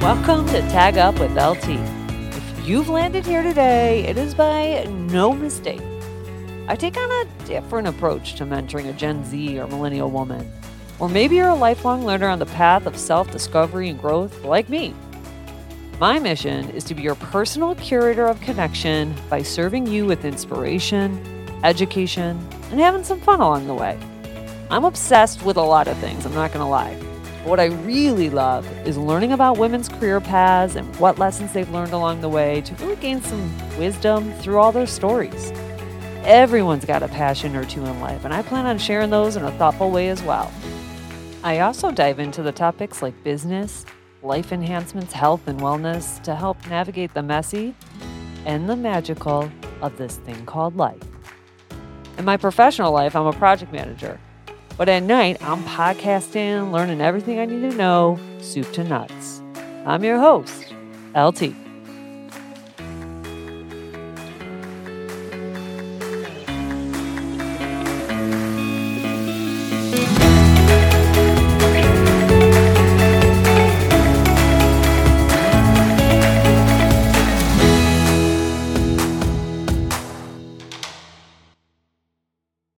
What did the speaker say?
Welcome to Tag Up with LT. If you've landed here today, it is by no mistake. I take on a different approach to mentoring a Gen Z or millennial woman. Or maybe you're a lifelong learner on the path of self discovery and growth, like me. My mission is to be your personal curator of connection by serving you with inspiration, education, and having some fun along the way. I'm obsessed with a lot of things, I'm not going to lie. What I really love is learning about women's career paths and what lessons they've learned along the way to really gain some wisdom through all their stories. Everyone's got a passion or two in life, and I plan on sharing those in a thoughtful way as well. I also dive into the topics like business, life enhancements, health, and wellness to help navigate the messy and the magical of this thing called life. In my professional life, I'm a project manager. But at night, I'm podcasting, learning everything I need to know, soup to nuts. I'm your host, LT.